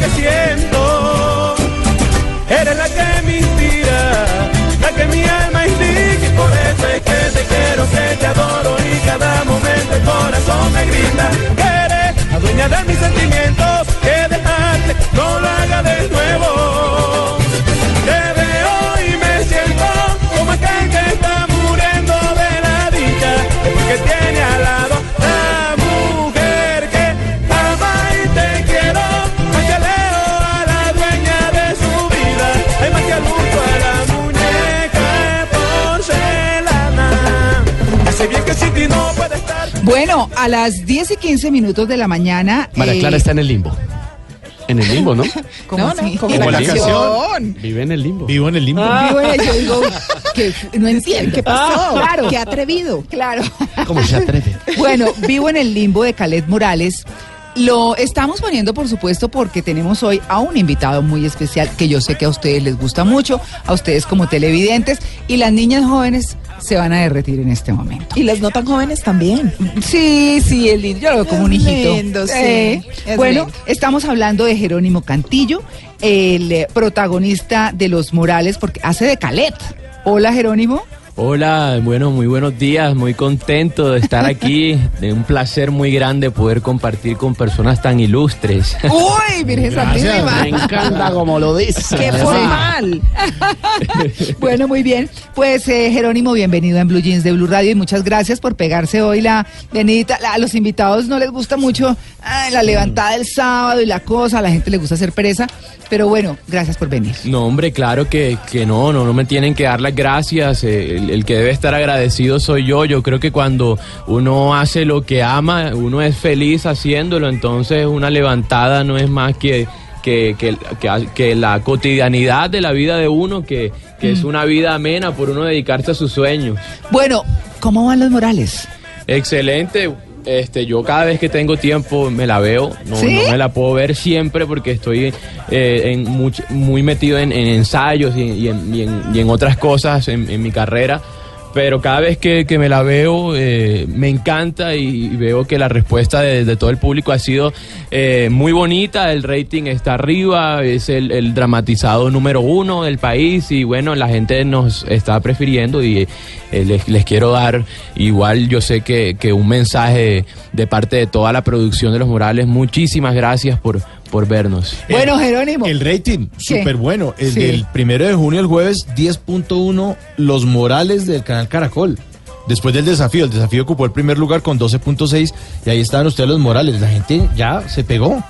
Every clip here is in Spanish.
que siento. Eres la que me inspira, la que mi alma indica y por eso es que te quiero, que te adoro y cada momento el corazón me grita. Eres la dueña de mis sentimientos, Bueno, a las 10 y 15 minutos de la mañana. María eh, Clara está en el limbo. En el limbo, ¿no? ¿Cómo No, así? no, como la la canción. Vive en el limbo. Vivo en el limbo. Vivo en- yo digo que no entiendo. ¿Qué pasó? Claro. Qué atrevido. Claro. ¿Cómo se atreve? Bueno, vivo en el limbo de Calet Morales. Lo estamos poniendo, por supuesto, porque tenemos hoy a un invitado muy especial que yo sé que a ustedes les gusta mucho, a ustedes como televidentes, y las niñas jóvenes se van a derretir en este momento. Y las no tan jóvenes también. Sí, sí, lindo. Yo lo veo como un hijito. lindo, sí, Eh, es bueno, lindo. estamos hablando de Jerónimo Cantillo, el eh, protagonista de Los Morales, porque hace de Calet. Hola, Jerónimo. Hola, bueno, muy buenos días, muy contento de estar aquí, de un placer muy grande poder compartir con personas tan ilustres. Uy, Virgen Santísima. Me encanta como lo dice. ¡Qué formal! Bueno, muy bien. Pues eh, Jerónimo, bienvenido en Blue Jeans de Blue Radio y muchas gracias por pegarse hoy la venidita. La- a los invitados no les gusta mucho ay, la levantada del sábado y la cosa, a la gente le gusta hacer pereza, pero bueno, gracias por venir. No, hombre, claro que, que no, no, no me tienen que dar las gracias. eh, El, el que debe estar agradecido soy yo. Yo creo que cuando uno hace lo que ama, uno es feliz haciéndolo. Entonces, una levantada no es más que, que, que, que- que la cotidianidad de la vida de uno, que, que es una vida amena por uno dedicarse a sus sueños. Bueno, ¿cómo van los Morales? Excelente. Este, yo cada vez que tengo tiempo me la veo, no, ¿Sí? no me la puedo ver siempre porque estoy eh, en much- muy metido en, en ensayos y, y en, y en- y en otras cosas en, en mi carrera. Pero cada vez que, que me la veo eh, me encanta y, veo que la respuesta de, todo el público ha sido eh, muy bonita, el rating está arriba, es el, el dramatizado número uno del país y bueno, la gente nos está prefiriendo y eh, les, les quiero dar igual yo sé que, que un mensaje de parte de toda la producción de Los Morales, muchísimas gracias por, por vernos. Bueno, Jerónimo. El rating, súper bueno. El Sí. del primero de junio, el jueves, 10.1, Los Morales del canal Caracol. Después del desafío, el desafío ocupó el primer lugar con 12.6 y ahí estaban ustedes los Morales. La gente ya se pegó.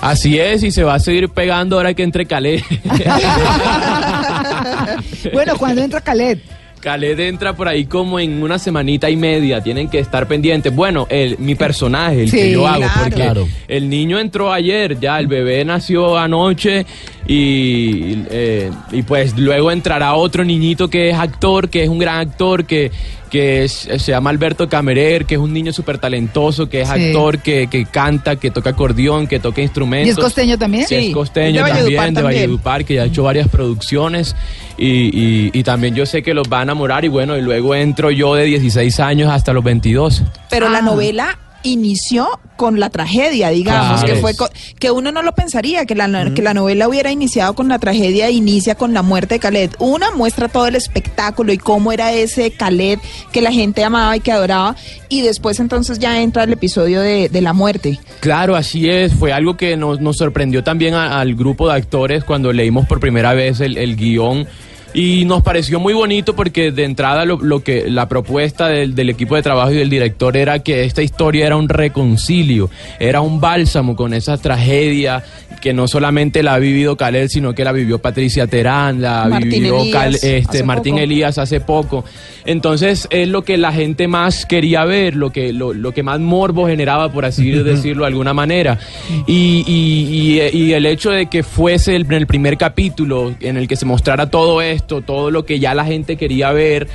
Así es, y se va a seguir pegando ahora que entre Calé. bueno, ¿cuándo entra Calet? Khaled entra por ahí como en una semanita y media, tienen que estar pendientes. Bueno, el, mi personaje, el Sí, que yo hago, claro. porque Claro. el niño entró ayer, ya el bebé nació anoche y, eh, y pues luego entrará otro niñito que es actor, que es un gran actor, que, que es- se llama Alberto Camerer, que es un niño súper talentoso, que es Sí. actor, que, que canta, que toca acordeón, que toca ¿Y instrumentos. es costeño también? Sí, es costeño de también, de. Valledupar, que ya ha hecho varias producciones y, y- y también yo sé que los va a enamorar y bueno, y luego entro yo de 16 años hasta los 22. Pero Ah. la novela inició con la tragedia, digamos, Claro. que fue co- que uno no lo pensaría que la, que la novela hubiera iniciado con la tragedia inicia con la muerte de Khaled. Una muestra todo el espectáculo y cómo era ese Khaled que la gente amaba y que adoraba y después entonces ya entra el episodio de, de la muerte. Claro, así es. Fue algo que nos, nos sorprendió también a- al grupo de actores cuando leímos por primera vez el, el guion. Y nos pareció muy bonito porque de entrada lo, lo que la propuesta del, del equipo de trabajo y del director era que esta historia era un reconcilio, era un bálsamo con esa tragedia que no solamente la ha vivido Khaled, sino que la vivió Patricia Terán, la Martín vivió Elías, Cal- este, Martín poco. Elías hace poco. Entonces es lo que la gente más quería ver, lo que, lo, lo que más morbo generaba, por así decirlo de alguna manera. Y, y- y- y el hecho de que fuese el, el primer capítulo en el que se mostrara todo esto, todo lo que ya la gente quería ver,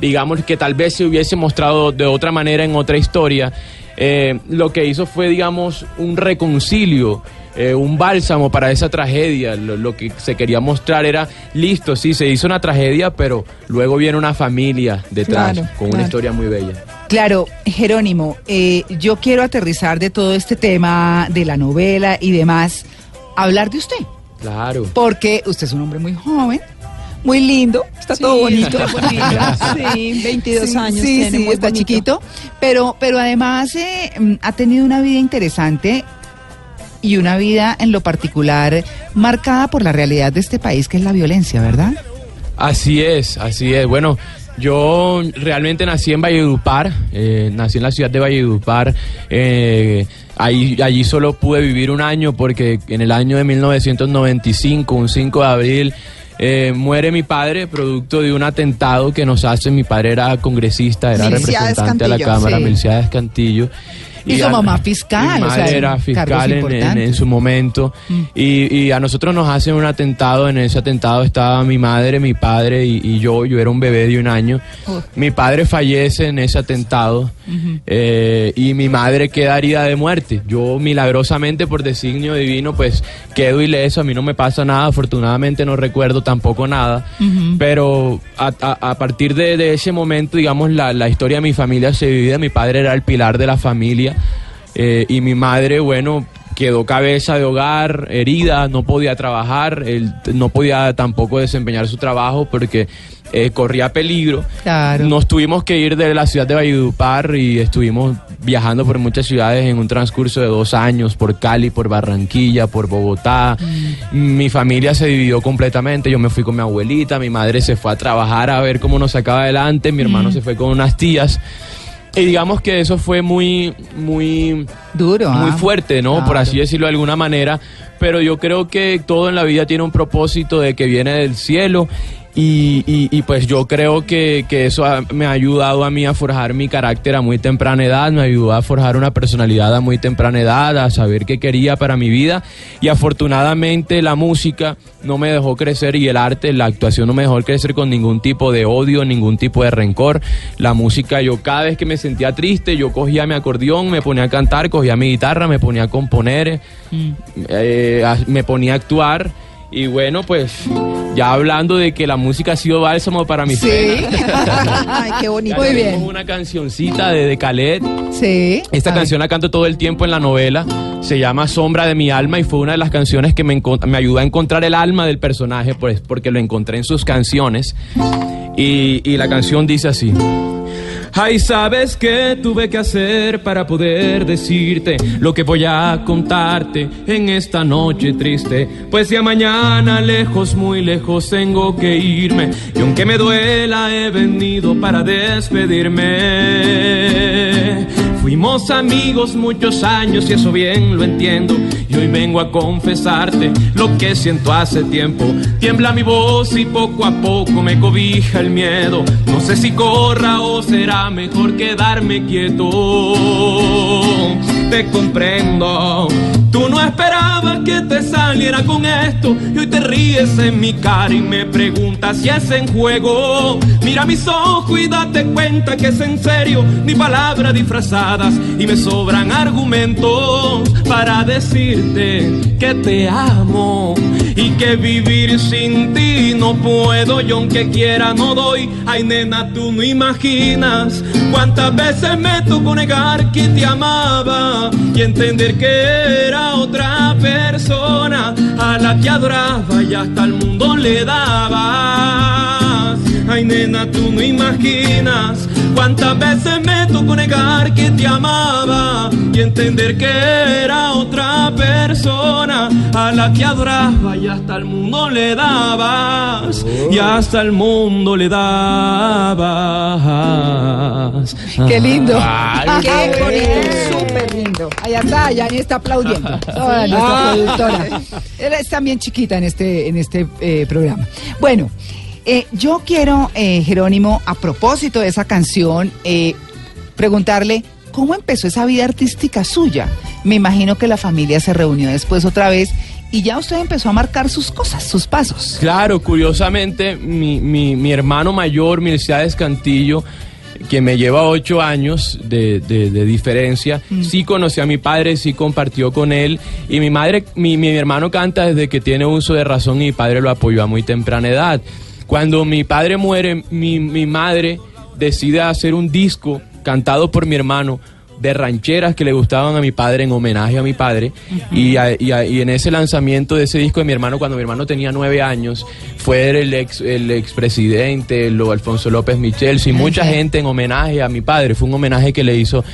digamos que tal vez se hubiese mostrado de otra manera en otra historia, eh, lo que hizo fue, digamos, un reconcilio. Eh, un bálsamo para esa tragedia. Lo, lo que se quería mostrar era, listo, sí, se hizo una tragedia, pero luego viene una familia detrás, Claro, con una historia muy bella. Claro, Jerónimo, eh, yo quiero aterrizar de todo este tema de la novela y demás, hablar de usted, Claro. porque usted es un hombre muy joven, muy lindo, está todo bonito. está bonito. Sí, 22 Sí, años Sí, tiene, sí, muy está bonito. chiquito, pero, pero además eh, ha tenido una vida interesante y una vida en lo particular marcada por la realidad de este país, que es la violencia, ¿verdad? Así es, así es. Bueno, yo realmente nací en Valledupar, eh, nací en la ciudad de Valledupar. eh, ahí, allí solo pude vivir un año porque en el año de 1995, un 5 de abril, eh, muere mi padre producto de un atentado que nos hace. Mi padre era congresista, era representante de la Cámara, sí. Milciades Cantillo. Y su a- mamá fiscal, Mi o madre sea, era fiscal en- en, su momento. Mm. Y, y a nosotros nos hacen un atentado. En ese atentado estaba mi madre, mi padre y, y yo. Yo era un bebé de un año. Mi padre fallece en ese atentado eh, y mi madre queda herida de muerte. Yo milagrosamente por designio divino pues quedo ileso. A mí no me pasa nada. Afortunadamente no recuerdo tampoco nada. Pero a, a- a partir de, de ese momento, digamos, la, la historia de mi familia se divide. Mi padre era el pilar de la familia. Eh, y mi madre, bueno, quedó cabeza de hogar, herida, no podía trabajar, él no podía tampoco desempeñar su trabajo porque eh, corría peligro. Claro. Nos tuvimos que ir de la ciudad de Valledupar y estuvimos viajando por muchas ciudades en un transcurso de dos años, por Cali, por Barranquilla, por Bogotá. Mi familia se dividió completamente, yo me fui con mi abuelita, mi madre se fue a trabajar a ver cómo nos sacaba adelante, mi hermano se fue con unas tías. Y digamos que eso fue muy, muy, Duro. muy ah. fuerte, ¿no? Por así decirlo de alguna manera. Pero yo creo que todo en la vida tiene un propósito de que viene del cielo. Y, y- y pues yo creo que, que eso ha- me ha ayudado a mí a forjar mi carácter a muy temprana edad, me ayudó a forjar una personalidad a muy temprana edad, a saber qué quería para mi vida. Y afortunadamente la música no me dejó crecer y el arte, la actuación no me dejó crecer con ningún tipo de odio, ningún tipo de rencor. La música, yo cada vez que me sentía triste, yo cogía mi acordeón, me ponía a cantar, cogía mi guitarra, me ponía a componer, eh, a- me ponía a actuar. Y bueno, pues ya hablando de que la música ha sido bálsamo para mi Sí. Ay, qué bonito. Muy bien. Una cancioncita de, de Khaled. Sí. Esta A ver. canción la canto todo el tiempo en la novela. Se llama Sombra de mi alma y fue una de las canciones que me, me ayudó a encontrar el alma del personaje, pues, porque lo encontré en sus canciones. Y, y la canción dice así. Ay, ¿sabes qué tuve que hacer para poder decirte lo que voy a contarte en esta noche triste? Pues ya mañana lejos, muy lejos tengo que irme y aunque me duela he venido para despedirme. Fuimos amigos muchos años y eso bien lo entiendo. Y hoy vengo a confesarte lo que siento hace tiempo. Tiembla mi voz y poco a poco me cobija el miedo. No sé si corra o será mejor quedarme quieto. Te comprendo. Tú no esperabas que te saliera con esto. Y hoy te ríes en mi cara y me preguntas si es en juego. Mira mis ojos y date cuenta que es en serio. Ni palabras disfrazadas y me sobran argumentos para decirte que te amo y que vivir sin ti no puedo. Yo aunque quiera no doy. Ay nena, tú no imaginas cuántas veces me tocó negar que te amaba y entender que era otra persona a la que adoraba y hasta el mundo le daba. Ay nena, tú no imaginas cuántas veces me tocó negar que te amaba y entender que era otra persona a la que adoraba y hasta el mundo le dabas y hasta el mundo le dabas. Qué lindo. Ay, Qué bonito, súper lindo. Allá está, Yani está aplaudiendo. Toda nuestra productora. Ella es también chiquita en este, en este eh, programa. Bueno, eh, yo quiero, eh, Jerónimo, a propósito de esa canción, eh, preguntarle cómo empezó esa vida artística suya. Me imagino que la familia se reunió después otra vez y ya usted empezó a marcar sus cosas, sus pasos. Claro, curiosamente, mi, mi, mi hermano mayor, Milciades Cantillo, que me lleva ocho años de, de- de diferencia, sí conoció a mi padre, sí compartió con él. Y mi madre, mi, mi hermano canta desde que tiene uso de razón y mi padre lo apoyó a muy temprana edad. Cuando mi padre muere, mi, mi madre decide hacer un disco cantado por mi hermano de rancheras que le gustaban a mi padre en homenaje a mi padre. Y, a- y a- y en ese lanzamiento de ese disco de mi hermano cuando mi hermano tenía nueve años fue el ex el expresidente lo Alfonso López Michel y mucha gente en homenaje a mi padre. Fue un homenaje que le hizo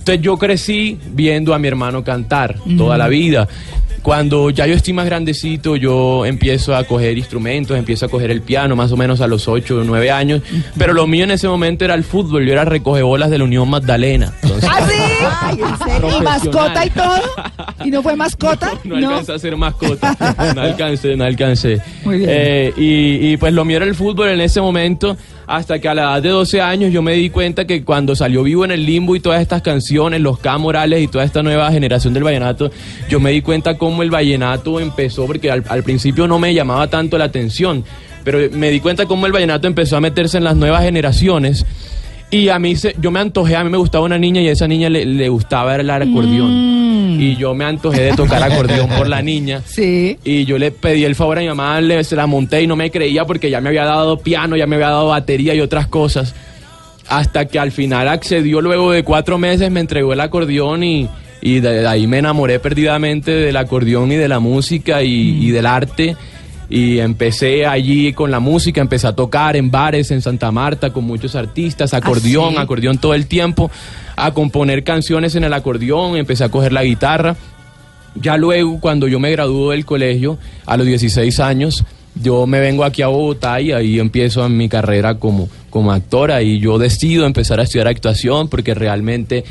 entonces yo crecí viendo a mi hermano cantar toda la vida cuando ya yo estoy más grandecito, yo empiezo a coger instrumentos, empiezo a coger el piano, más o menos a los 8 o 9 años. Pero lo mío en ese momento era el fútbol, yo era recogebolas de la Unión Magdalena. Entonces, ¿Ah, sí? Ay, ¿en serio? ¿Y mascota y todo? ¿Y no fue mascota? no alcancé a ser mascota. No alcancé, no alcancé. Muy bien. Eh, y, y, pues lo mío era el fútbol en ese momento, hasta que a la edad de 12 años yo me di cuenta que cuando salió Vivo en el Limbo y todas estas canciones, los K Morales y toda esta nueva generación del vallenato, yo me di cuenta cómo el vallenato empezó, porque al, principio no me llamaba tanto la atención, pero me di cuenta cómo el vallenato empezó a meterse en las nuevas generaciones. Y a mí, se, yo me antojé, a mí me gustaba una niña y a esa niña le, le gustaba el acordeón. Y yo me antojé de tocar acordeón por la niña. Sí. Y yo le pedí el favor a mi mamá, le, se la monté y no me creía porque ya me había dado piano, ya me había dado batería y otras cosas. Hasta que al final accedió luego de cuatro meses, me entregó el acordeón y, y de, ahí me enamoré perdidamente del acordeón y de la música y, y del arte. Y empecé allí con la música, empecé a tocar en bares en Santa Marta con muchos artistas, acordeón, sí? acordeón todo el tiempo, a componer canciones en el acordeón, empecé a coger la guitarra. Ya luego, cuando yo me graduó del colegio, a los 16 años, yo me vengo aquí a Bogotá y ahí empiezo mi carrera como, como actora y yo decido empezar a estudiar actuación porque realmente eh,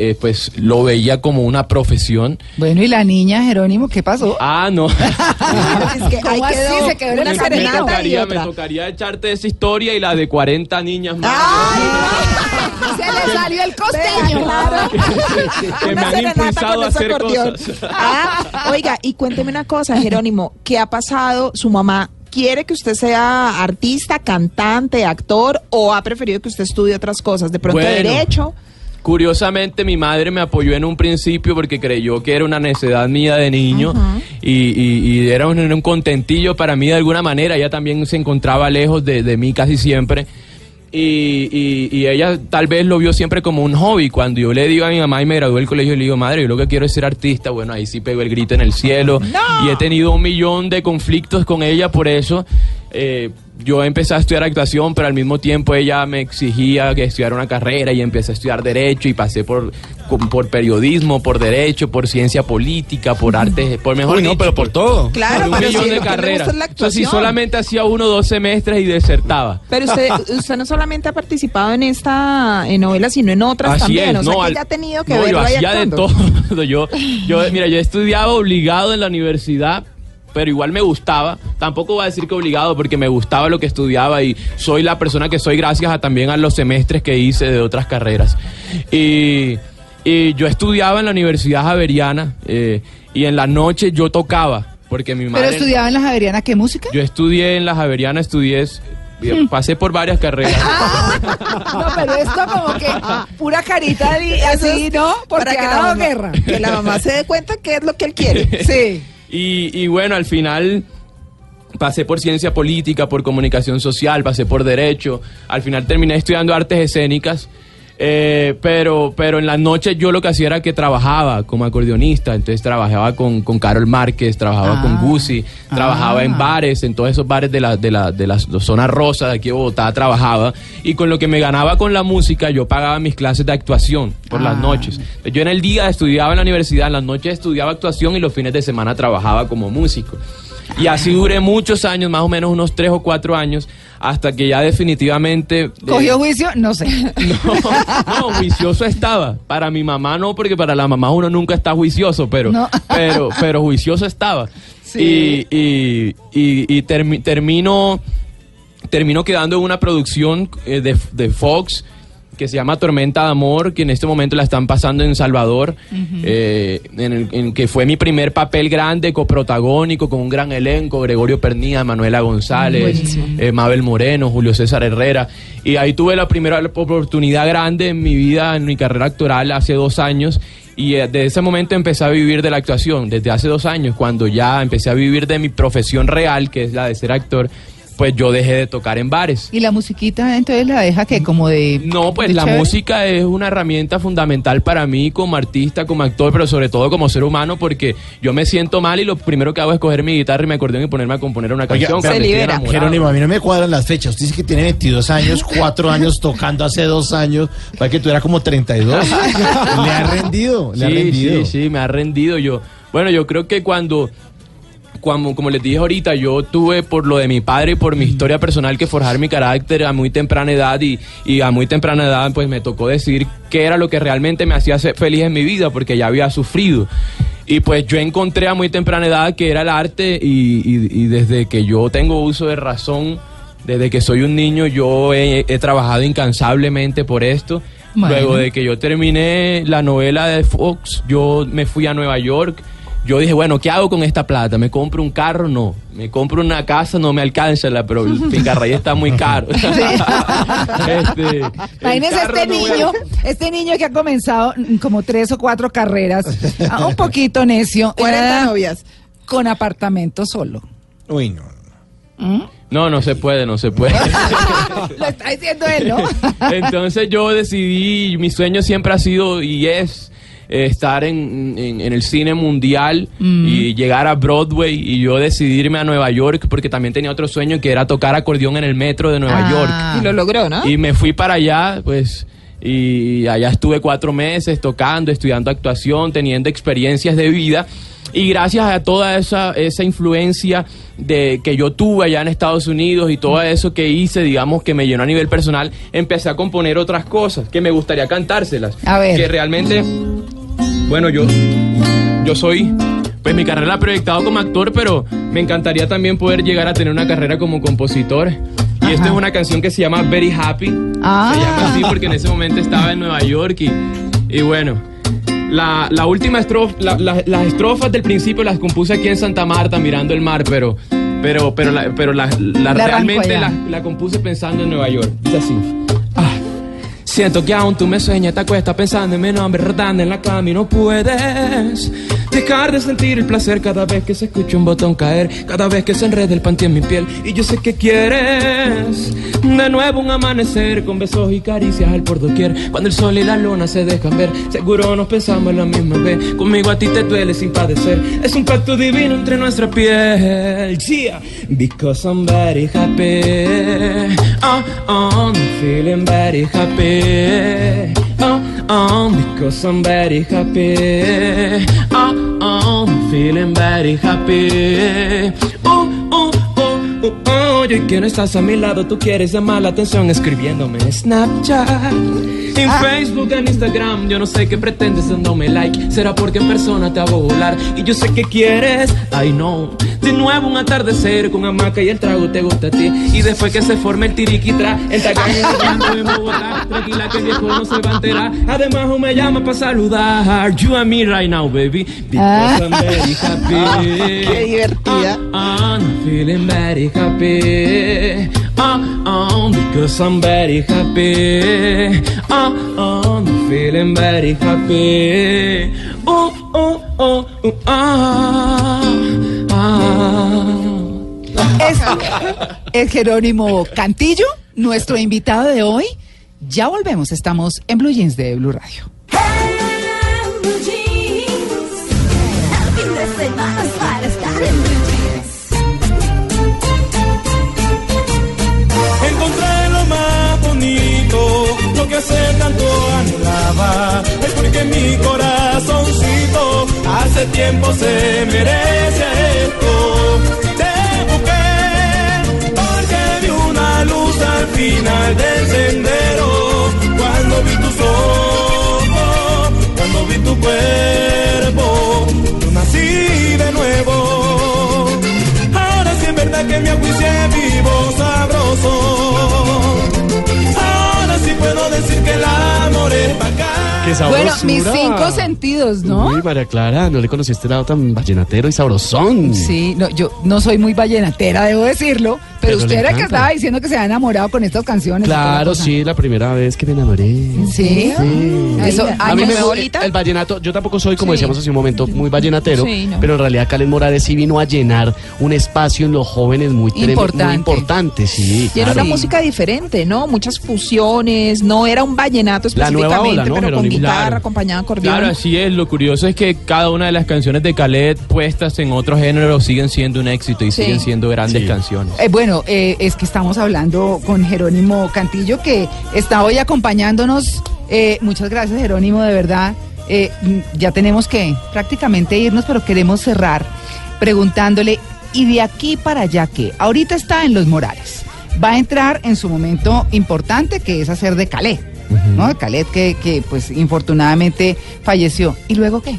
eh, pues lo veía como una profesión. Bueno, ¿y la niña, Jerónimo, qué pasó? Ah, no. Es que ahí ¿Cómo así? Se quedó en una me, serenata y tocaría, me otra. tocaría echarte esa historia y la de 40 niñas más. Se le salió el costeño. Claro. que me han impulsado con a ese hacer cosas. Ah, oiga, y cuénteme una cosa, Jerónimo, ¿qué ha pasado? ¿Su mamá quiere que usted sea artista, cantante, actor o ha preferido que usted estudie otras cosas? De pronto Bueno. derecho. Curiosamente, mi madre me apoyó en un principio porque creyó que era una necedad mía de niño y, y- y era un, un contentillo para mí de alguna manera. Ella también se encontraba lejos de, de mí casi siempre. Y, y- y ella tal vez lo vio siempre como un hobby. Cuando yo le digo a mi mamá y me gradué del colegio, le digo, madre, yo lo que quiero es ser artista. Bueno, ahí sí pegó el grito en el cielo. Y he tenido un millón de conflictos con ella por eso. Eh, yo empecé a estudiar actuación, pero al mismo tiempo ella me exigía que estudiara una carrera y empecé a estudiar derecho y pasé por, por periodismo, por derecho, por ciencia política, por arte, por mejor Uy, no, dicho, pero por todo. Claro, por un pero millón si de carreras. Entonces, si solamente hacía uno o dos semestres y desertaba. Pero usted, usted no solamente ha participado en esta en novela, sino en otras Así también. es, o sea no, que al- ya ha tenido que no, verlo yo hacía de todo. Yo, yo, mira, yo estudiaba obligado en la universidad, pero igual me gustaba. Tampoco voy a decir que obligado, porque me gustaba lo que estudiaba y soy la persona que soy gracias a, también a los semestres que hice de otras carreras. Y, y yo estudiaba en la Universidad Javeriana eh, y en la noche yo tocaba, porque mi madre... ¿Pero estudiaba en la Javeriana qué música? Yo estudié en la Javeriana, estudié eh, pasé por varias carreras. No, pero esto como que pura carita y así, ¿no? Porque Para que ha la dado mamá- guerra. Que la mamá se dé cuenta que es lo que él quiere. Sí. Y, bueno, al final pasé por ciencia política, por comunicación social, pasé por derecho. Al final terminé estudiando artes escénicas. Eh, pero, pero en las noches yo lo que hacía era que trabajaba como acordeonista. Entonces trabajaba con, con Carol Márquez, trabajaba Ah. con Guzzi, trabajaba Ah. en bares, en todos esos bares de la, de, la, de la zona rosa de aquí de Bogotá trabajaba. Y con lo que me ganaba con la música, yo pagaba mis clases de actuación por las Ah. noches. Yo en el día estudiaba en la universidad, en las noches estudiaba actuación y los fines de semana trabajaba como músico. Y así duré muchos años, más o menos unos tres o cuatro años, hasta que ya definitivamente... eh, ¿Cogió juicio? No sé. no, no, juicioso estaba. Para mi mamá no, porque para la mamá uno nunca está juicioso, pero, No. pero, pero juicioso estaba. Sí. Y, y, y, y termi- termino, termino quedando en una producción eh, de, de Fox que se llama Tormenta de Amor, que en este momento la están pasando en Salvador, eh, en, el, en que fue mi primer papel grande, coprotagónico, con un gran elenco, Gregorio Pernía, Manuela González, eh, Mabel Moreno, Julio César Herrera. Y ahí tuve la primera oportunidad grande en mi vida, en mi carrera actoral, hace dos años. Y eh, desde ese momento empecé a vivir de la actuación, desde hace dos años, cuando ya empecé a vivir de mi profesión real, que es la de ser actor, pues yo dejé de tocar en bares. ¿Y la musiquita entonces la deja que como de... No, pues de la chévere? música es una herramienta fundamental para mí como artista, como actor, pero sobre todo como ser humano, porque yo me siento mal y lo primero que hago es coger mi guitarra y mi acordeón y ponerme a componer una Oiga, canción. se libera. Jerónimo, a mí no me cuadran las fechas. Usted dice que tiene 22 años, 4 años tocando hace 2 años. Para que tuviera como 32. le ha rendido, le ha sí, rendido. Sí, sí, me ha rendido yo. Bueno, yo creo que cuando, cuando, como les dije ahorita, yo tuve por lo de mi padre y por mi historia personal que forjar mi carácter a muy temprana edad y, y a muy temprana edad pues me tocó decidir qué era lo que realmente me hacía ser feliz en mi vida porque ya había sufrido. Y pues yo encontré a muy temprana edad que era el arte y, y- y desde que yo tengo uso de razón, desde que soy un niño, yo he, he trabajado incansablemente por esto. Bueno. Luego de que yo terminé la novela de Fox, yo me fui a Nueva York. Yo dije, bueno, ¿qué hago con esta plata? ¿Me compro un carro? No. ¿Me compro una casa? No me alcanza, la, pero el Fincarrey está muy caro. Este, carro este no voy a- niño, este niño que ha comenzado mm, como tres o cuatro carreras, ah, un poquito necio, 40 eh, novias. con apartamento solo. Uy, no. No, no se puede, no se puede. Lo está diciendo él, ¿no? Entonces yo decidí, mi sueño siempre ha sido y es estar en, en- en el cine mundial y llegar a Broadway y yo decidirme a Nueva York porque también tenía otro sueño que era tocar acordeón en el metro de Nueva Ah. York. Y lo logró, ¿no? Y me fui para allá, pues, y allá estuve cuatro meses tocando, estudiando actuación, teniendo experiencias de vida. Y gracias a toda esa, esa influencia de, que yo tuve allá en Estados Unidos y todo eso que hice, digamos, que me llenó a nivel personal, empecé a componer otras cosas que me gustaría cantárselas. A ver. Que realmente, bueno, yo, yo soy, pues mi carrera la he proyectado como actor, pero me encantaría también poder llegar a tener una carrera como compositor. Y esta es una canción que se llama Very Happy. Ah. Se llama así porque en ese momento estaba en Nueva York y, y bueno. La, la última estrofa, la- la- las estrofas del principio las compuse aquí en Santa Marta mirando el mar, pero, pero, pero, la, pero la, realmente la compuse pensando en Nueva York. Es así. Siento que aún tú me sueñas, te acuestas pensando en mi nombre, rodando en la cama y no puedes dejar de sentir el placer cada vez que se escucha un botón caer, cada vez que se enreda el panty en mi piel. Y yo sé que quieres de nuevo un amanecer con besos y caricias al por doquier. Cuando el sol y la luna se dejan ver, seguro nos pensamos la misma vez. Conmigo a ti te duele sin padecer, es un pacto divino entre nuestra piel. Yeah, because I'm very happy. Oh, oh, I'm feeling very happy. Oh, oh, because I'm very happy. Oh, oh, I'm feeling very happy. Oh, oh, oh, oh, oh, y que no estás a mi lado, tú quieres llamar la atención escribiéndome en Snapchat. En Facebook, en Instagram, yo no sé qué pretendes dándome like. Será porque en persona te hago volar. Y yo sé que quieres, I know, De nuevo un atardecer con hamaca y el trago te gusta a ti. Y después que se forme el tiriquitra, en Tacaña en Bogotá, tranquila que viejo no se va a enterar. Además, me llama para saludar. You and me right now, baby. Because I'm very happy. Qué divertida. Ah, I'm feeling very happy. Ah, ah, because I'm very happy. Ah, ah, I'm feeling very happy. Oh, oh, oh, oh, ah, ah. Es, es Jerónimo Cantillo, nuestro invitado de hoy. Ya volvemos, estamos en Blue Jeans de Blue Radio. Hace tanto anhelaba. Es porque mi corazoncito hace tiempo se merece esto. Te busqué porque vi una luz al final del sendero. Cuando vi tus ojos, cuando vi tu cuerpo, yo nací de nuevo. Ahora sí es verdad que me ajuicié Qué Bueno, mis cinco sentidos, ¿no? Uy, María Clara, no le conocí este lado tan vallenatero y sabrosón. Sí, no, yo no soy muy vallenatera, debo decirlo, pero, usted era el que estaba diciendo que se ha enamorado con estas canciones. Claro, sí, la primera vez que me enamoré. Sí. Eso, Ay, A mí ¿con me bolita? el vallenato. Yo tampoco soy, como Sí. decíamos hace un momento, muy vallenatero. Sí, no. Pero en realidad Calen Morales sí vino a llenar un espacio en los jóvenes muy Importante. Muy importante, sí. Y era una música diferente, ¿no? Muchas fusiones, no era un vallenato La nueva específicamente, ola, ¿no, pero con guitarra, Claro. acompañada de acordeón. Claro, así es. Lo curioso es que cada una de las canciones de Khaled puestas en otro género siguen siendo un éxito y Sí. siguen siendo grandes Sí. canciones. Eh, bueno, eh, es que estamos hablando con Jerónimo Cantillo, que está hoy acompañándonos. Eh, muchas gracias, Jerónimo, de verdad. Eh, ya tenemos que prácticamente irnos, pero queremos cerrar preguntándole, ¿y de aquí para allá qué? Ahorita está en Los Morales. Va a entrar en su momento importante, que es hacer de Calais, ¿no? De Calais que, que, pues, infortunadamente falleció. ¿Y luego qué?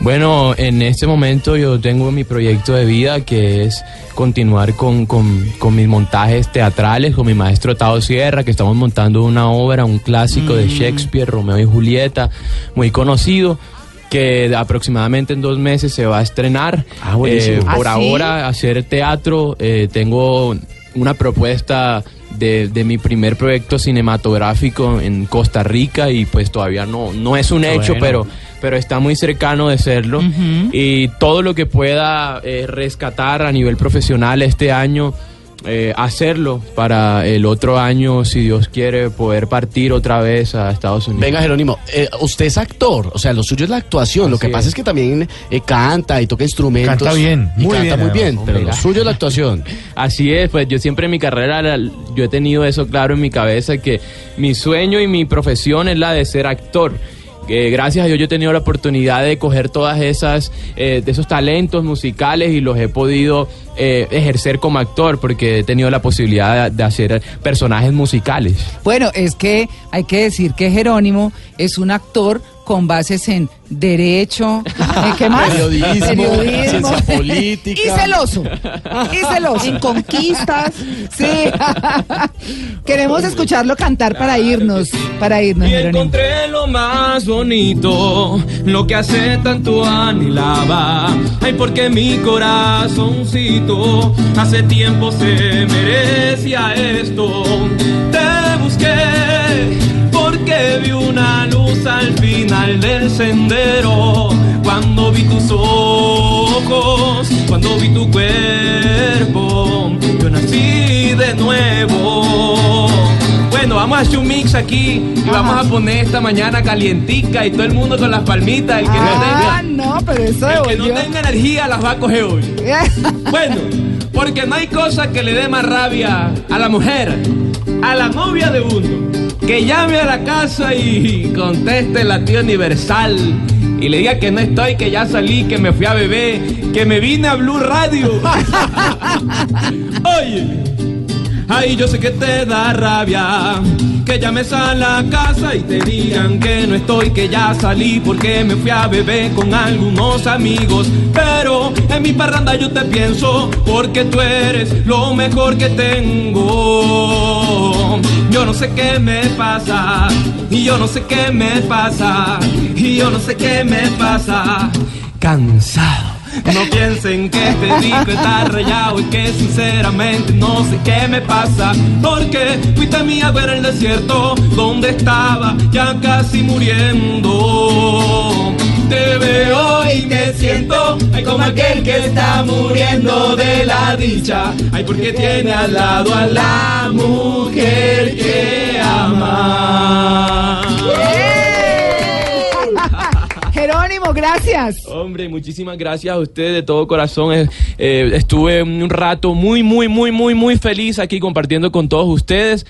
Bueno, en este momento yo tengo mi proyecto de vida que es continuar con, con- con mis montajes teatrales con mi maestro Tao Sierra, que estamos montando una obra, un clásico Mm. de Shakespeare, Romeo y Julieta, muy conocido que aproximadamente en dos meses se va a estrenar. Ah. Eh, por ¿Ah, sí? ahora hacer teatro, eh, tengo una propuesta de, de mi primer proyecto cinematográfico en Costa Rica y pues todavía no, no es un hecho, bueno. pero pero está muy cercano de serlo. Y todo lo que pueda eh, rescatar a nivel profesional este año, eh, hacerlo para el otro año, si Dios quiere, poder partir otra vez a Estados Unidos. Venga, Jerónimo, eh, usted es actor, o sea, lo suyo es la actuación. lo que pasa es. que también eh, canta y toca instrumentos. Canta bien, y muy canta bien, muy bien, además, pero lo suyo es la actuación. Así es, pues yo siempre en mi carrera, la- yo he tenido eso claro en mi cabeza, que mi sueño y mi profesión es la de ser actor. Eh, gracias a Dios yo he tenido la oportunidad de coger todas esas, eh, de esos talentos musicales y los he podido eh, ejercer como actor porque he tenido la posibilidad de, de hacer personajes musicales. Bueno, es que hay que decir que Jerónimo es un actor con bases en derecho, ¿en ¿qué más? Periodismo, ciencia política. Y celoso. Y celoso. En conquistas. Sí. Queremos escucharlo cantar para irnos, para irnos, Y encontré lo más bonito, lo que hace tanto anhelaba. Ay, porque mi corazoncito hace tiempo se merecía esto. Cuando vi tus ojos, cuando vi tu cuerpo, yo nací de nuevo. Bueno, vamos a hacer un mix aquí y vamos a poner esta mañana calientica y todo el mundo con las palmitas. El que, Ah, no, no, pero eso tenga, el que no tenga energía las va a coger hoy. Bueno, porque no hay cosa que le dé más rabia a la mujer, a la novia de uno, que llame a la casa y conteste la tía universal y le diga que no estoy, que ya salí, que me fui a beber, que me vine a Blue Radio. Oye, Ay, yo sé que te da rabia que llames a la casa y te digan que no estoy, que ya salí porque me fui a beber con algunos amigos. Pero en mi parranda yo te pienso porque tú eres lo mejor que tengo. Yo no sé qué me pasa, y yo no sé qué me pasa, y yo no sé qué me pasa. Cansado. No piensen que este disco está rayado y que sinceramente no sé qué me pasa. Porque fuiste a mí a ver el desierto donde estaba ya casi muriendo. Te veo y me siento ay, como aquel que está muriendo de la dicha. Ay, porque tiene al lado a la mujer que ama. Jerónimo, gracias. Hombre, muchísimas gracias a ustedes de todo corazón. Eh, estuve un rato muy, muy, muy, muy, muy feliz aquí compartiendo con todos ustedes.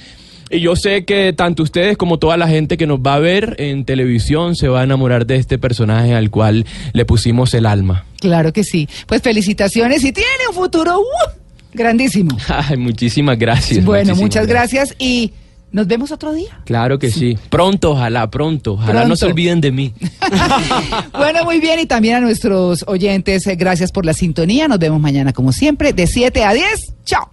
Y yo sé que tanto ustedes como toda la gente que nos va a ver en televisión se va a enamorar de este personaje al cual le pusimos el alma. Claro que sí. Pues felicitaciones y tiene un futuro ¡uh! grandísimo. Ay, muchísimas gracias. Bueno, muchísimas muchas gracias y nos vemos otro día. Claro que sí. Pronto, ojalá, pronto. Ojalá no se olviden de mí. Bueno, muy bien y también a nuestros oyentes, eh, gracias por la sintonía. Nos vemos mañana como siempre de 7 a 10. Chao.